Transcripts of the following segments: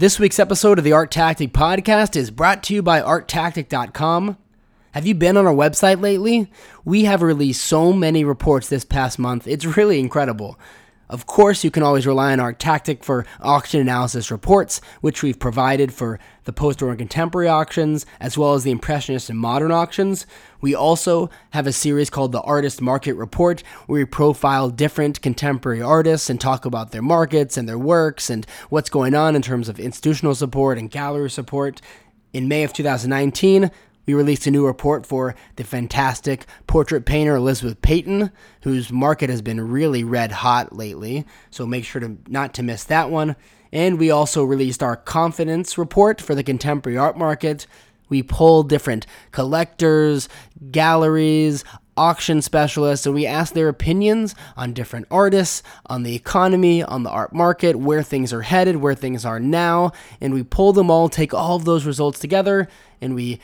This week's episode of the Art Tactic podcast is brought to you by arttactic.com. Have you been on our website lately? We have released so many reports this past month. It's really incredible. Of course, you can always rely on Art Tactic for auction analysis reports, which we've provided for the post war and contemporary auctions, as well as the Impressionist and modern auctions. We also have a series called the Artist Market Report, where we profile different contemporary artists and talk about their markets and their works and what's going on in terms of institutional support and gallery support. In May of 2019, we released a new report for the fantastic portrait painter Elizabeth Peyton, whose market has been really red hot lately. So make sure to not to miss that one. And we also released our confidence report for the contemporary art market. We polled different collectors, galleries, auction specialists, and we asked their opinions on different artists, on the economy, on the art market, where things are headed, where things are now. And we pulled them all, take all of those results together, and we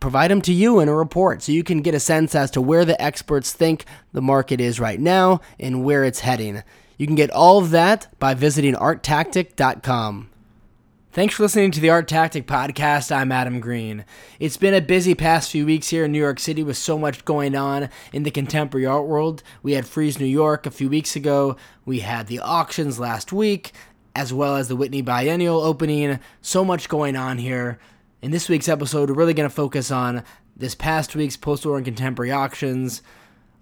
provide them to you in a report so you can get a sense as to where the experts think the market is right now and where it's heading. You can get all of that by visiting arttactic.com. Thanks for listening to the Art Tactic podcast. I'm Adam Green. It's been a busy past few weeks here in New York City with so much going on in the contemporary art world. We had Frieze New York a few weeks ago. We had the auctions last week, as well as the Whitney Biennial opening. So much going on here. In this week's episode, we're really going to focus on this past week's post war and contemporary auctions.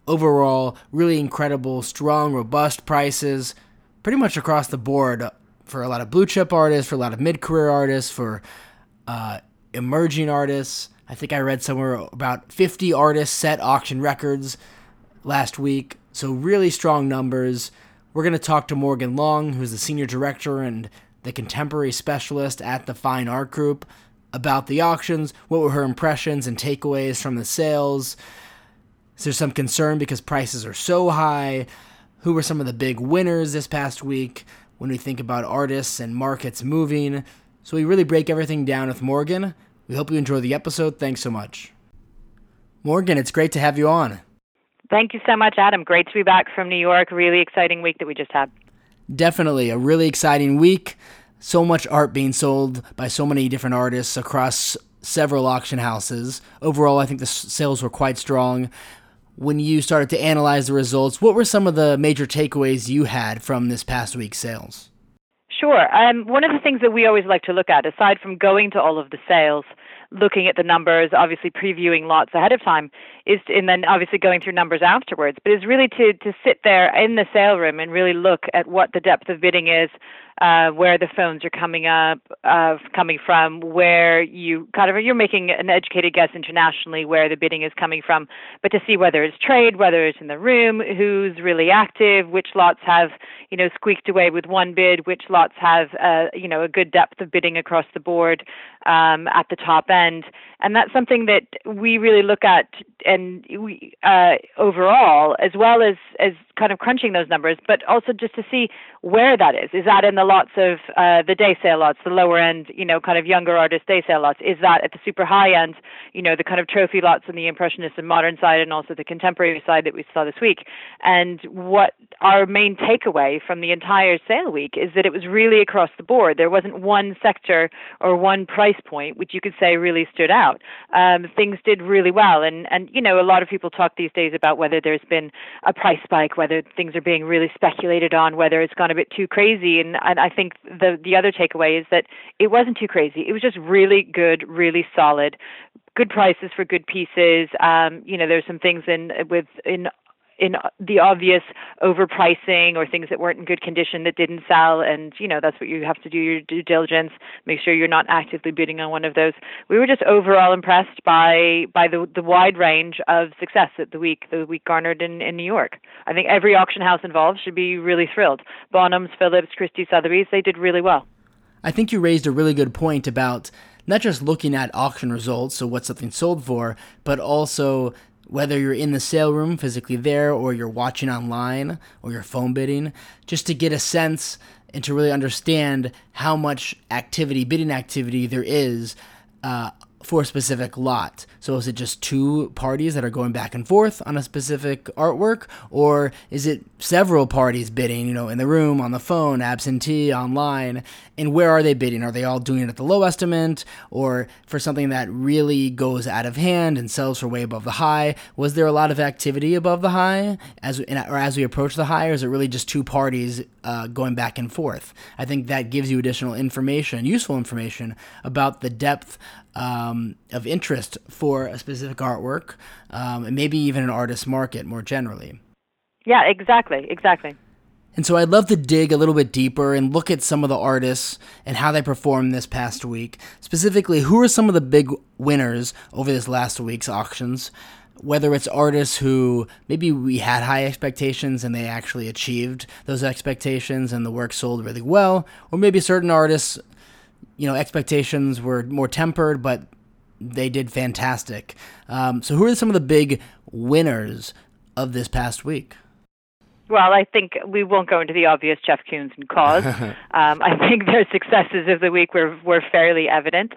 Overall, really incredible, strong, robust prices, pretty much across the board for a lot of blue chip artists, for a lot of mid career artists, for uh, emerging artists. I think I read somewhere about 50 artists set auction records last week. So, really strong numbers. We're going to talk to Morgan Long, who's the senior director and the contemporary specialist at the Fine Art Group about the auctions. What were her impressions and takeaways from the sales? Is there some concern because prices are so high? Who were some of the big winners this past week when we think about artists and markets moving? So we really break everything down with Morgan. We hope you enjoy the episode. Thanks so much. Morgan, it's great to have you on. Thank you so much, Adam. Great to be back from New York. Really exciting week that we just had. Definitely a really exciting week so much art being sold by so many different artists across several auction houses. Overall, I think the sales were quite strong. When you started to analyze the results, what were some of the major takeaways you had from this past week's sales? Sure. Um, one of the things that we always like to look at, aside from going to all of the sales, looking at the numbers, obviously previewing lots ahead of time, is to, and then obviously going through numbers afterwards. But is really to to sit there in the sale room and really look at what the depth of bidding is, uh, where the phones are coming up, uh, coming from, where you kind of you're making an educated guess internationally where the bidding is coming from, but to see whether it's trade, whether it's in the room, who's really active, which lots have you know squeaked away with one bid, which lots have uh, you know a good depth of bidding across the board um, at the top end, and that's something that we really look at and we uh, overall as well as as kind of crunching those numbers, but also just to see where that is. Is that in the lots of uh, the day sale lots, the lower end, you know, kind of younger artist day sale lots? Is that at the super high end, you know, the kind of trophy lots and the impressionist and modern side, and also the contemporary side that we saw this week? And what our main takeaway from the entire sale week is that it was really across the board. There wasn't one sector or one price point which you could say really stood out. Um, things did really well, and and you know, a lot of people talk these days about whether there's been a price spike, whether things are being really speculated on, whether it's gone a bit too crazy. And, and I think the the other takeaway is that it wasn't too crazy. It was just really good, really solid, good prices for good pieces. Um, you know, there's some things in with in in the obvious overpricing or things that weren't in good condition that didn't sell. And you know that's what you have to do your due diligence make sure you're not actively bidding on one of those. We were just overall impressed by by the the wide range of success that the week the week garnered in in New York. I think every auction house involved should be really thrilled. Bonhams phillips christie sotheby's they did really well. I think you raised a really good point about not just looking at auction results, so what something sold for, but also whether you're in the sale room physically there or you're watching online or you're phone bidding, just to get a sense and to really understand how much activity, bidding activity there is uh, for a specific lot. So is it just two parties that are going back and forth on a specific artwork or is it several parties bidding, you know, in the room, on the phone, absentee, online? And where are they bidding? Are they all doing it at the low estimate or for something that really goes out of hand and sells for way above the high? Was there a lot of activity above the high as or as we approach the high or is it really just two parties uh, going back and forth? I think that gives you additional information, useful information about the depth um, of interest for a specific artwork, um, and maybe even an artist market more generally. Yeah, exactly, exactly. And so I'd love to dig a little bit deeper and look at some of the artists and how they performed this past week. Specifically, who are some of the big winners over this last week's auctions? Whether it's artists who maybe we had high expectations and they actually achieved those expectations and the work sold really well, or maybe certain artists you know, expectations were more tempered, but they did fantastic. Um, so, who are some of the big winners of this past week? Well, I think we won't go into the obvious Jeff Koons and KAWS. um, I think their successes of the week were were fairly evident.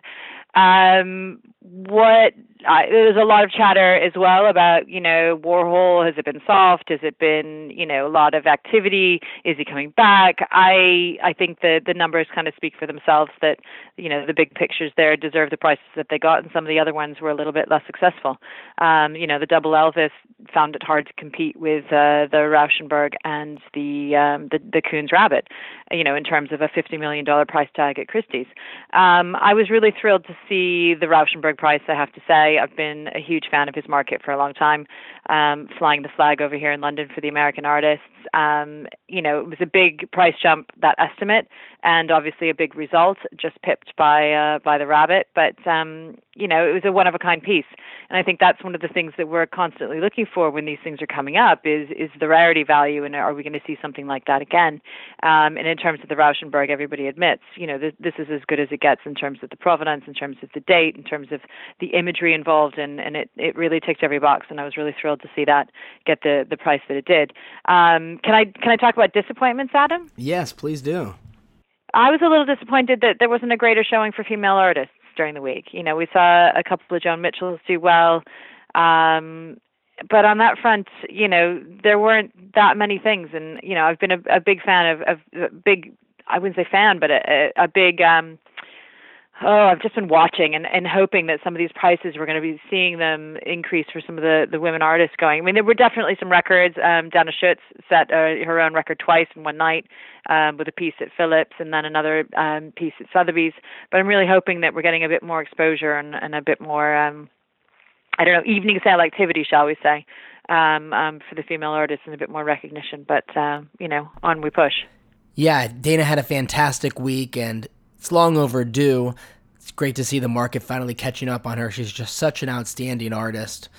Um, what I, there's a lot of chatter as well about you know Warhol has it been soft? Has it been you know a lot of activity? Is he coming back? I I think the the numbers kind of speak for themselves that you know the big pictures there deserve the prices that they got and some of the other ones were a little bit less successful. Um, you know the double Elvis found it hard to compete with uh, the Rauschenberg and the um, the the Koons Rabbit you know in terms of a 50 million dollar price tag at Christie's. Um, I was really thrilled to see the Rauschenberg price I have to say I've been a huge fan of his market for a long time, um, flying the flag over here in London for the American artists. Um, you know, it was a big price jump that estimate, and obviously a big result, just pipped by uh, by the rabbit. But um, you know, it was a one of a kind piece, and I think that's one of the things that we're constantly looking for when these things are coming up is is the rarity value, and are we going to see something like that again? Um, and in terms of the Rauschenberg, everybody admits, you know, this, this is as good as it gets in terms of the provenance, in terms of the date, in terms of the imagery involved, and and it it really ticked every box, and I was really thrilled to see that get the the price that it did. Um, can I can I talk about disappointments, Adam? Yes, please do. I was a little disappointed that there wasn't a greater showing for female artists during the week. You know, we saw a couple of Joan Mitchells do well. Um, but on that front, you know, there weren't that many things. And, you know, I've been a, a big fan of, of a big, I wouldn't say fan, but a, a big, um, oh, I've just been watching and, and hoping that some of these prices we're going to be seeing them increase for some of the, the women artists going. I mean, there were definitely some records. Um, Dana Schutz set uh, her own record twice in one night um, with a piece at Phillips and then another um, piece at Sotheby's. But I'm really hoping that we're getting a bit more exposure and, and a bit more, um, I don't know, evening sale activity, shall we say, um, um, for the female artists and a bit more recognition. But, uh, you know, on we push. Yeah, Dana had a fantastic week and it's long overdue. It's great to see the market finally catching up on her. She's just such an outstanding artist.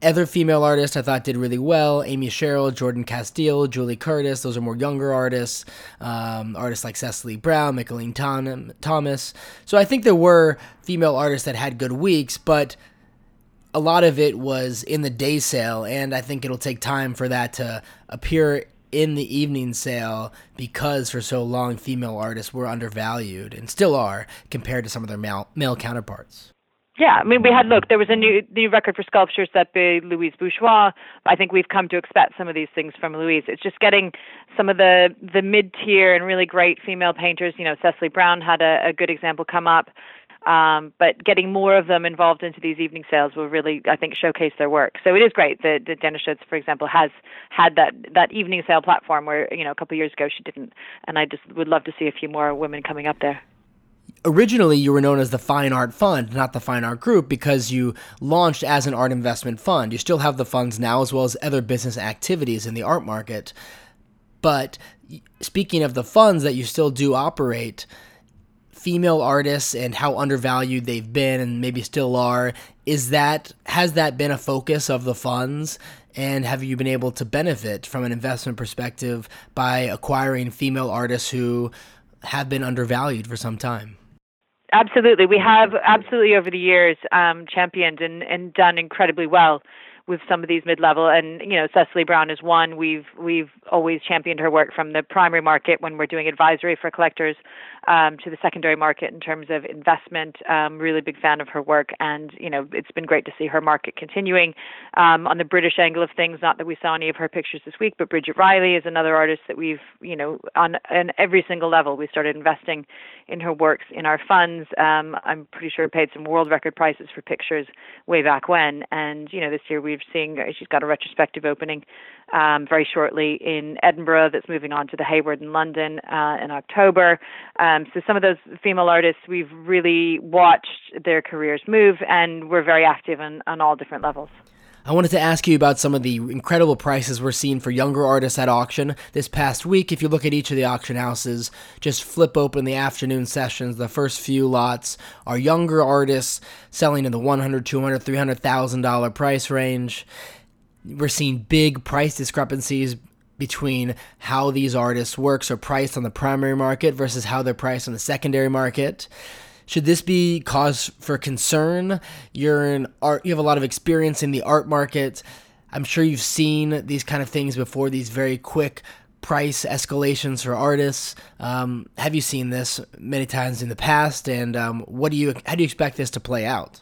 Other female artists I thought did really well Amy Sherald, Jordan Casteel, Julie Curtis. Those are more younger artists. Um, artists like Cecily Brown, Mickalene Tom- Thomas. So I think there were female artists that had good weeks, but a lot of it was in the day sale, and I think it'll take time for that to appear in the evening sale because for so long female artists were undervalued and still are compared to some of their male, male counterparts. Yeah, I mean, we had look. There was a new new record for sculpture set by Louise Bourgeois. I think we've come to expect some of these things from Louise. It's just getting some of the the mid tier and really great female painters. You know, Cecily Brown had a, a good example come up. Um, but getting more of them involved into these evening sales will really, I think, showcase their work. So it is great that, that Dana Schutz, for example, has had that that evening sale platform where you know a couple years ago she didn't, and I just would love to see a few more women coming up there. Originally, you were known as the Fine Art Fund, not the Fine Art Group, because you launched as an art investment fund. You still have the funds now, as well as other business activities in the art market. But speaking of the funds that you still do operate, female artists and how undervalued they've been and maybe still are is that has that been a focus of the funds and have you been able to benefit from an investment perspective by acquiring female artists who have been undervalued for some time absolutely we have absolutely over the years um, championed and, and done incredibly well with some of these mid-level. And you know, Cecily Brown is one. We've we've always championed her work from the primary market when we're doing advisory for collectors um, to the secondary market in terms of investment. Um, really big fan of her work, and you know, it's been great to see her market continuing. Um, on the British angle of things, not that we saw any of her pictures this week, but Bridget Riley is another artist that we've you know on on every single level we started investing in her works in our funds. Um, I'm pretty sure paid some world record prices for pictures way back when, and you know this year we've seen she's got a retrospective opening um, very shortly in Edinburgh that's moving on to the Hayward in London uh, in October. Um, Um, so some of those female artists we've really watched their careers move, and we're very active on, on all different levels. I wanted to ask you about some of the incredible prices we're seeing for younger artists at auction this past week. If you look at each of the auction houses, just flip open the afternoon sessions. The first few lots are younger artists selling in the 100, 200, 300,000 dollar price range. We're seeing big price discrepancies between how these artists' works are priced on the primary market versus how they're priced on the secondary market. Should this be cause for concern? You're in art, you have a lot of experience in the art market. I'm sure you've seen these kind of things before, these very quick price escalations for artists. Um, have you seen this many times in the past? And um, what do you, how do you expect this to play out?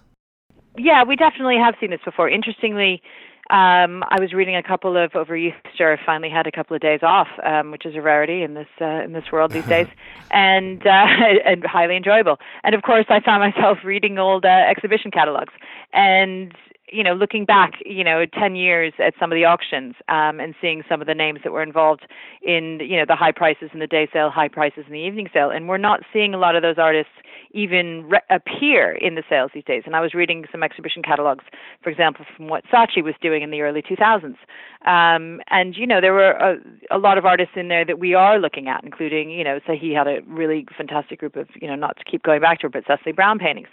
Yeah, we definitely have seen this before. Interestingly, um, I was reading a couple of over Easter. Finally, had a couple of days off, um, which is a rarity in this uh, in this world these days, and uh, and highly enjoyable. And of course, I found myself reading old uh, exhibition catalogs, and you know, looking back, you know, 10 years at some of the auctions um, and seeing some of the names that were involved in, you know, the high prices in the day sale, high prices in the evening sale, and we're not seeing a lot of those artists even re- appear in the sales these days. And I was reading some exhibition catalogs, for example, from what Saatchi was doing in the early 2000s. Um, and, you know, there were a, a, lot of artists in there that we are looking at, including, you know, so he had a really fantastic group of, you know, not to keep going back to her, but Cecily Brown paintings,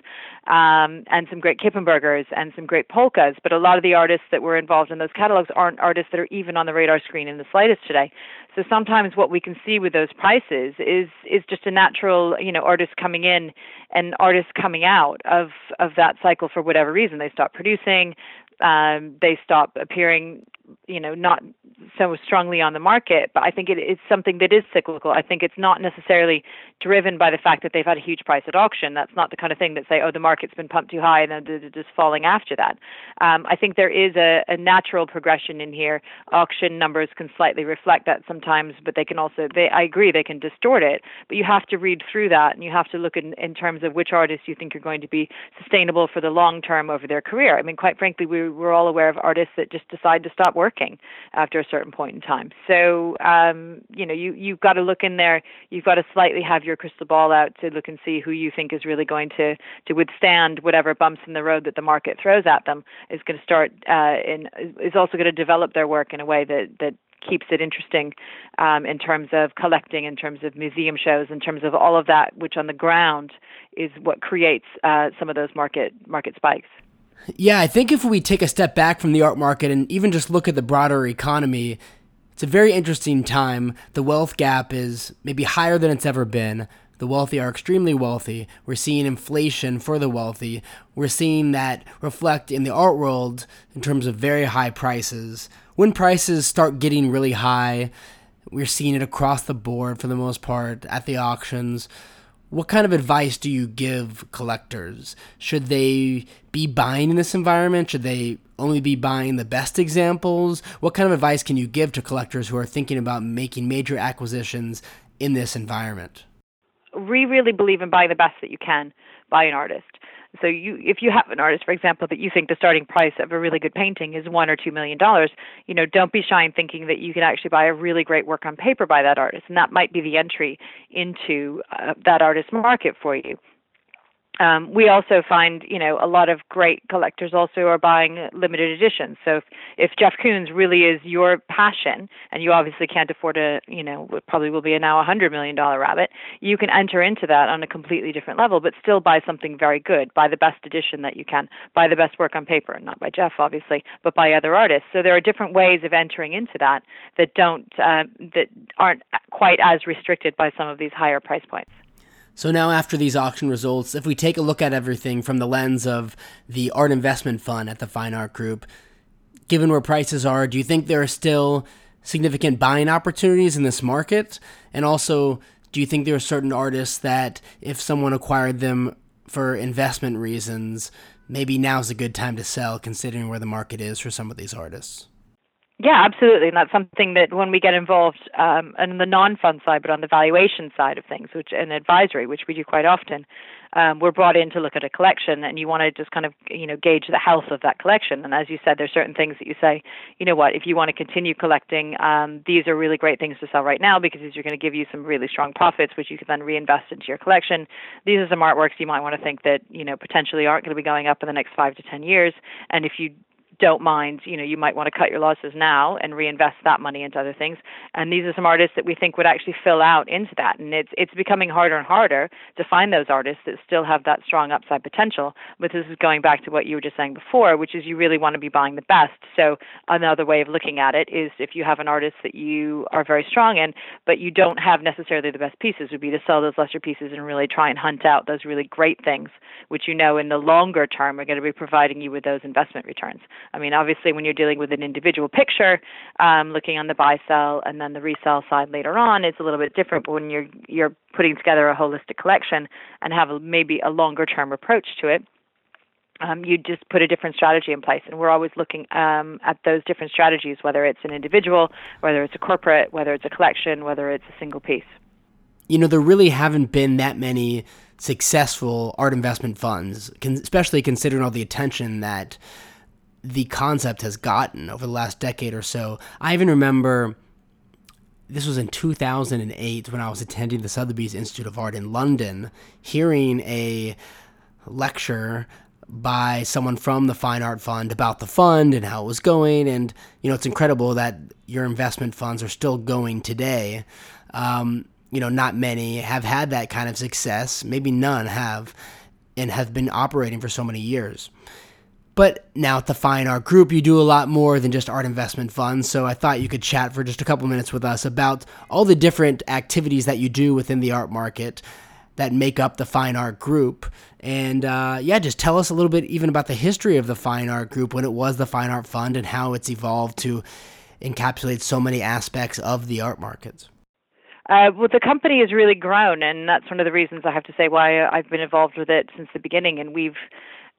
um, and some great Kippenbergers and some great Polkes. But a lot of the artists that were involved in those catalogs aren't artists that are even on the radar screen in the slightest today. So sometimes what we can see with those prices is is just a natural, you know, artists coming in and artists coming out of of that cycle for whatever reason. They stop producing, um, they stop appearing you know not so strongly on the market but i think it's something that is cyclical. I think it's not necessarily driven by the fact that they've had a huge price at auction. That's not the kind of thing that say oh the market's been pumped too high and then just falling after that. Um, i think there is a, a natural progression in here. Auction numbers can slightly reflect that sometimes but they can also they i agree they can distort it but you have to read through that and you have to look in, in terms of which artists you think are going to be sustainable for the long term over their career. I mean quite frankly we, we're all aware of artists that just decide to stop working after a certain point in time. So um, you know, you you've got to look in there. You've got to slightly have your crystal ball out to look and see who you think is really going to to withstand whatever bumps in the road that the market throws at them. Is going to start uh, in is also going to develop their work in a way that that keeps it interesting um, in terms of collecting, in terms of museum shows, in terms of all of that, which on the ground is what creates uh, some of those market market spikes. Yeah, I think if we take a step back from the art market and even just look at the broader economy, it's a very interesting time. The wealth gap is maybe higher than it's ever been. The wealthy are extremely wealthy. We're seeing inflation for the wealthy. We're seeing that reflect in the art world in terms of very high prices. When prices start getting really high, we're seeing it across the board for the most part at the auctions. What kind of advice do you give collectors? Should they be buying in this environment? Should they only be buying the best examples? What kind of advice can you give to collectors who are thinking about making major acquisitions in this environment? We really believe in buying the best that you can by an artist. So you, if you have an artist, for example, that you think the starting price of a really good painting is one or two million dollars, you know, don't be shy in thinking that you can actually buy a really great work on paper by that artist, and that might be the entry into uh, that artist's market for you. Um, we also find, you know, a lot of great collectors also are buying limited editions. So if, if Jeff Koons really is your passion, and you obviously can't afford a, you know, probably will be a now a hundred million dollar rabbit, you can enter into that on a completely different level, but still buy something very good. Buy the best edition that you can. Buy the best work on paper, not by Jeff, obviously, but by other artists. So there are different ways of entering into that that don't uh, that aren't quite as restricted by some of these higher price points. So now, after these auction results, if we take a look at everything from the lens of the art investment fund at the Fine Art Group, given where prices are, do you think there are still significant buying opportunities in this market? And also, do you think there are certain artists that if someone acquired them for investment reasons, maybe now's a good time to sell considering where the market is for some of these artists? Yeah, absolutely, and that's something that when we get involved um, on the non-fund side, but on the valuation side of things, which and advisory, which we do quite often, um, we're brought in to look at a collection, and you want to just kind of you know gauge the health of that collection. And as you said, there's certain things that you say, you know what, if you want to continue collecting, um, these are really great things to sell right now because these are going to give you some really strong profits, which you can then reinvest into your collection. These are some artworks you might want to think that you know potentially aren't going to be going up in the next five to ten years, and if you don't mind, you know, you might want to cut your losses now and reinvest that money into other things. And these are some artists that we think would actually fill out into that. And it's it's becoming harder and harder to find those artists that still have that strong upside potential. But this is going back to what you were just saying before, which is you really want to be buying the best. So another way of looking at it is if you have an artist that you are very strong in, but you don't have necessarily the best pieces, would be to sell those lesser pieces and really try and hunt out those really great things, which you know in the longer term are going to be providing you with those investment returns. I mean, obviously, when you're dealing with an individual picture, um, looking on the buy sell and then the resell side later on, it's a little bit different. But when you're you're putting together a holistic collection and have a, maybe a longer term approach to it, um, you just put a different strategy in place. And we're always looking um, at those different strategies, whether it's an individual, whether it's a corporate, whether it's a collection, whether it's a single piece. You know, there really haven't been that many successful art investment funds, especially considering all the attention that the concept has gotten over the last decade or so. I even remember this was in 2008 when I was attending the Sotheby's Institute of Art in London, hearing a lecture by someone from the Fine Art Fund about the fund and how it was going. And, you know, it's incredible that your investment funds are still going today. Um, you know, not many have had that kind of success. Maybe none have and have been operating for so many years. But now at the Fine Art Group, you do a lot more than just art investment funds. So I thought you could chat for just a couple minutes with us about all the different activities that you do within the art market that make up the Fine Art Group. And uh, yeah, just tell us a little bit even about the history of the Fine Art Group when it was the Fine Art Fund and how it's evolved to encapsulate so many aspects of the art markets. Uh, well, the company has really grown, and that's one of the reasons I have to say why I've been involved with it since the beginning. And we've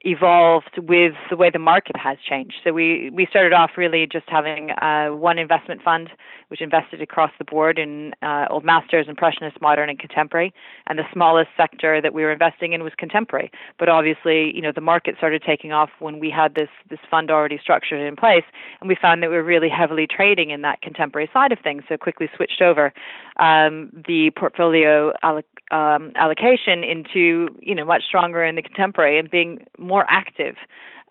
evolved with the way the market has changed. So we, we started off really just having uh, one investment fund, which invested across the board in uh, old masters, impressionist, modern, and contemporary. And the smallest sector that we were investing in was contemporary. But obviously, you know, the market started taking off when we had this this fund already structured in place, and we found that we were really heavily trading in that contemporary side of things. So quickly switched over um, the portfolio alloc- um, allocation into you know much stronger in the contemporary and being more active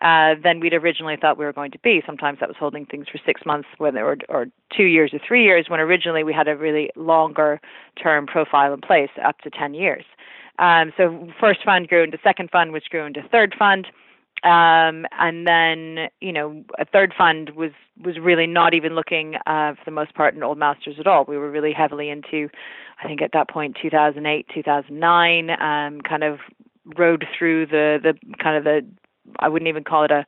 uh, than we'd originally thought we were going to be. Sometimes that was holding things for six months when or, or two years or three years when originally we had a really longer term profile in place up to 10 years. Um, so first fund grew into second fund, which grew into third fund. Um, and then, you know, a third fund was was really not even looking uh, for the most part in old masters at all. We were really heavily into, I think at that point, 2008, 2009, um, kind of rode through the the kind of the I wouldn't even call it a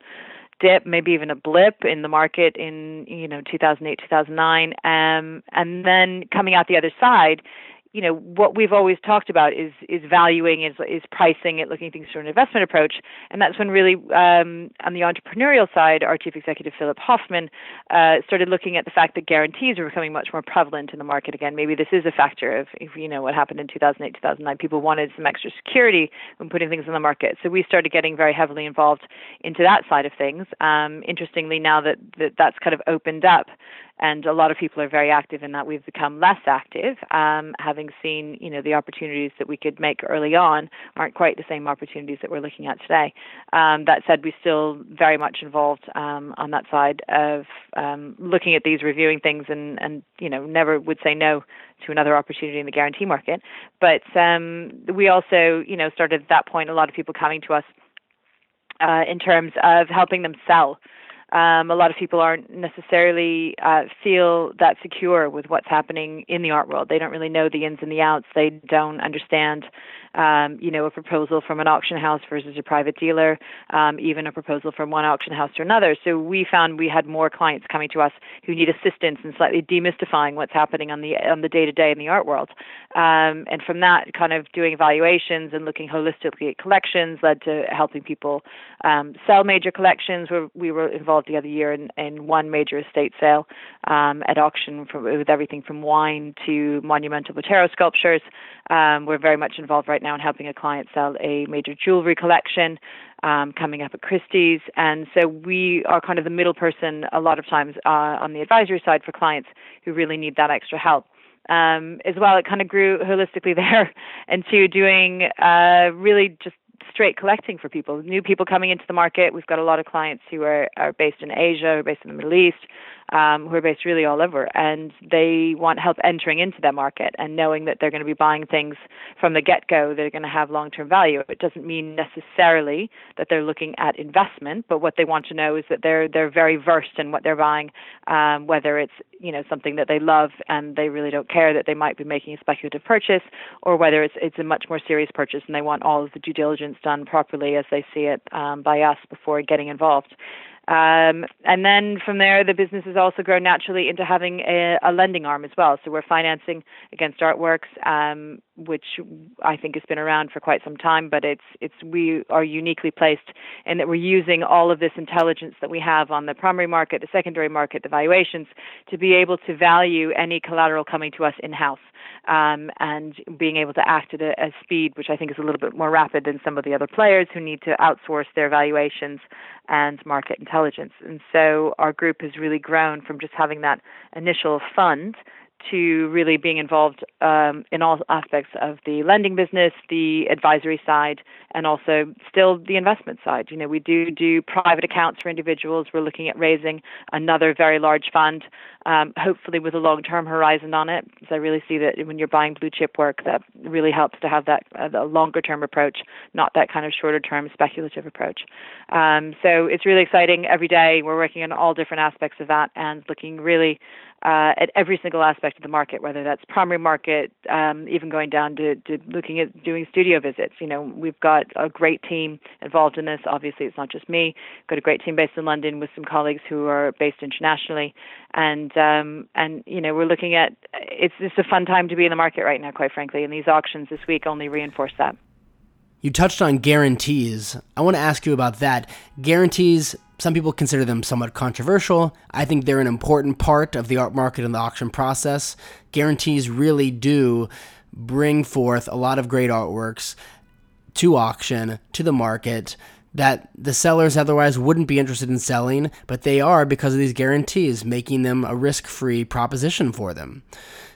dip, maybe even a blip in the market in you know 2008, 2009, um, and then coming out the other side, you know what we've always talked about is is valuing is is pricing it looking things through an investment approach. And that's when really um, on the entrepreneurial side our chief executive philip hoffman uh, started looking at the fact that guarantees are becoming much more prevalent in the market again. Maybe this is a factor of if you know what happened in 2008 2009 people wanted some extra security when putting things in the market. So we started getting very heavily involved into that side of things. Um, interestingly now that, that that's kind of opened up and a lot of people are very active in that. We've become less active, um, having seen you know the opportunities that we could make early on aren't quite the same opportunities that we're looking at today. Um, that said, we're still very much involved um, on that side of um, looking at these, reviewing things, and and you know never would say no to another opportunity in the guarantee market. But um, we also you know started at that point a lot of people coming to us uh, in terms of helping them sell um, a lot of people aren't necessarily uh, feel that secure with what's happening in the art world. They don't really know the ins and the outs. They don't understand um, you know, a proposal from an auction house versus a private dealer, um, even a proposal from one auction house to another. So we found we had more clients coming to us who need assistance in slightly demystifying what's happening on the on the day to day in the art world. Um, and from that, kind of doing evaluations and looking holistically at collections led to helping people um, sell major collections. We're, we were involved the other year in, in one major estate sale um, at auction with everything from wine to monumental Botero sculptures. Um, we're very much involved right now in helping a client sell a major jewelry collection um, coming up at Christie's. And so we are kind of the middle person a lot of times uh, on the advisory side for clients who really need that extra help. Um, as well, it kind of grew holistically there into doing uh, really just straight collecting for people, new people coming into the market. We've got a lot of clients who are, are based in Asia, or based in the Middle East, um, who are based really all over, and they want help entering into that market and knowing that they're going to be buying things from the get go that are going to have long term value. It doesn't mean necessarily that they're looking at investment, but what they want to know is that they're they're very versed in what they're buying, um, whether it's you know something that they love and they really don't care that they might be making a speculative purchase, or whether it's it's a much more serious purchase and they want all of the due diligence done properly as they see it um, by us before getting involved. Um, and then from there, the business has also grown naturally into having a, a lending arm as well. So we're financing against artworks, um, which I think has been around for quite some time, but it's it's we are uniquely placed in that we're using all of this intelligence that we have on the primary market, the secondary market, the valuations, to be able to value any collateral coming to us in house um, and being able to act at a, a, speed which I think is a little bit more rapid than some of the other players who need to outsource their valuations and market intelligence. And so our group has really grown from just having that initial fund to really being involved um, in all aspects of the lending business, the advisory side, and also still the investment side. You know, we do do private accounts for individuals. We're looking at raising another very large fund, um, hopefully with a long-term horizon on it. Because I really see that when you're buying blue chip work, that really helps to have that uh, longer-term approach, not that kind of shorter-term speculative approach. Um, so it's really exciting. Every day we're working on all different aspects of that and looking really uh, at every single aspect of the market, whether that's primary market, um, even going down to, to looking at doing studio visits. You know, we've got a great team involved in this. Obviously, it's not just me. We've got a great team based in London with some colleagues who are based internationally, and um, and you know, we're looking at it's it's a fun time to be in the market right now, quite frankly. And these auctions this week only reinforce that. You touched on guarantees. I want to ask you about that. Guarantees, some people consider them somewhat controversial. I think they're an important part of the art market and the auction process. Guarantees really do bring forth a lot of great artworks to auction, to the market that the sellers otherwise wouldn't be interested in selling, but they are because of these guarantees, making them a risk free proposition for them.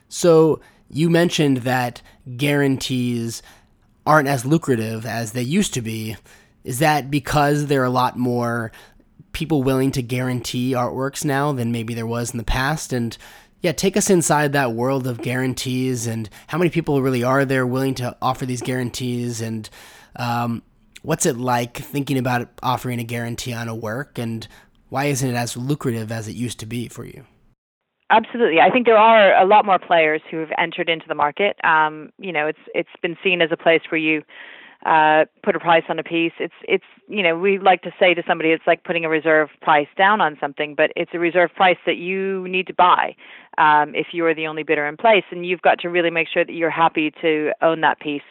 So, you mentioned that guarantees aren't as lucrative as they used to be. Is that because there are a lot more people willing to guarantee artworks now than maybe there was in the past? And yeah, take us inside that world of guarantees and how many people really are there willing to offer these guarantees and um, what's it like thinking about offering a guarantee on a work and why isn't it as lucrative as it used to be for you? Absolutely, I think there are a lot more players who have entered into the market. Um, you know, it's it's been seen as a place where you uh, put a price on a piece. It's it's you know we like to say to somebody it's like putting a reserve price down on something, but it's a reserve price that you need to buy um, if you are the only bidder in place, and you've got to really make sure that you're happy to own that piece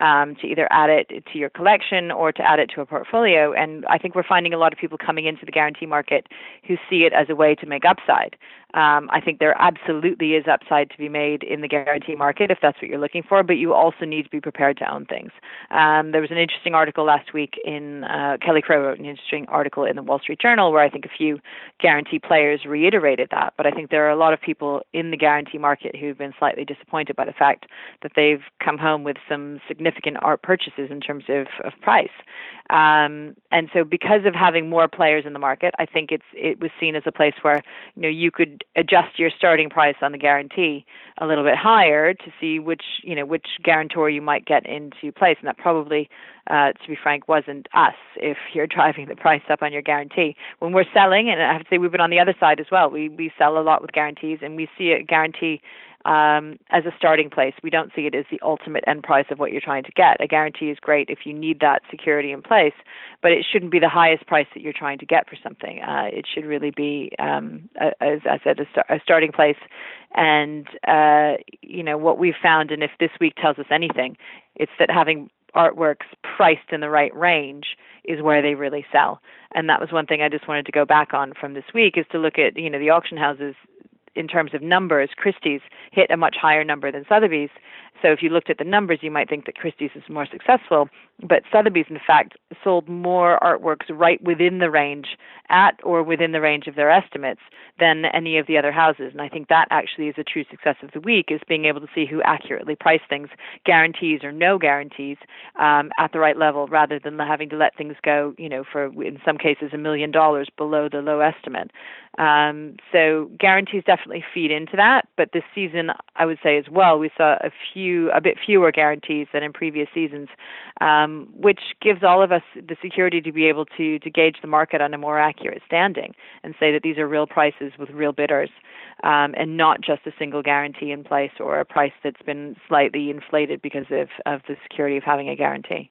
um, to either add it to your collection or to add it to a portfolio. And I think we're finding a lot of people coming into the guarantee market who see it as a way to make upside. Um, I think there absolutely is upside to be made in the guarantee market if that's what you're looking for, but you also need to be prepared to own things. Um, there was an interesting article last week in uh, Kelly Crow wrote an interesting article in the Wall Street Journal where I think a few guarantee players reiterated that. But I think there are a lot of people in the guarantee market who've been slightly disappointed by the fact that they've come home with some significant art purchases in terms of, of price. Um, and so, because of having more players in the market, I think it's it was seen as a place where you know you could adjust your starting price on the guarantee a little bit higher to see which you know which guarantor you might get into place, and that probably, uh, to be frank, wasn't us. If you're driving the price up on your guarantee, when we're selling, and I have to say we've been on the other side as well. We we sell a lot with guarantees, and we see a guarantee um, as a starting place. We don't see it as the ultimate end price of what you're trying to get. A guarantee is great if you need that security in place, but it shouldn't be the highest price that you're trying to get for something. Uh, it should really be, um, a, as I said, a, star- a starting place. And uh, you know what we've found, and if this week tells us anything, it's that having artworks priced in the right range is where they really sell. And that was one thing I just wanted to go back on from this week is to look at, you know, the auction houses in terms of numbers, Christie's hit a much higher number than Sotheby's. So if you looked at the numbers, you might think that Christie's is more successful, but Sotheby's, in fact, sold more artworks right within the range, at or within the range of their estimates, than any of the other houses. And I think that actually is a true success of the week, is being able to see who accurately priced things, guarantees or no guarantees, um, at the right level, rather than having to let things go, you know, for in some cases a million dollars below the low estimate. Um, so guarantees definitely feed into that, but this season, I would say as well, we saw a few, a bit fewer guarantees than in previous seasons, um, which gives all of us the security to be able to to gauge the market on a more accurate standing and say that these are real prices with real bidders, um, and not just a single guarantee in place or a price that's been slightly inflated because of of the security of having a guarantee.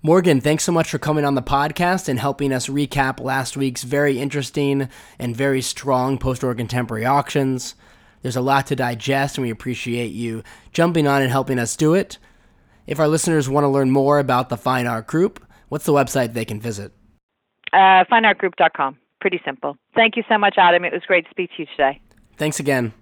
Morgan, thanks so much for coming on the podcast and helping us recap last week's very interesting and very strong post war contemporary auctions. There's a lot to digest, and we appreciate you jumping on and helping us do it. If our listeners want to learn more about the Fine Art Group, what's the website they can visit? Uh, fineartgroup.com. Pretty simple. Thank you so much, Adam. It was great to speak to you today. Thanks again.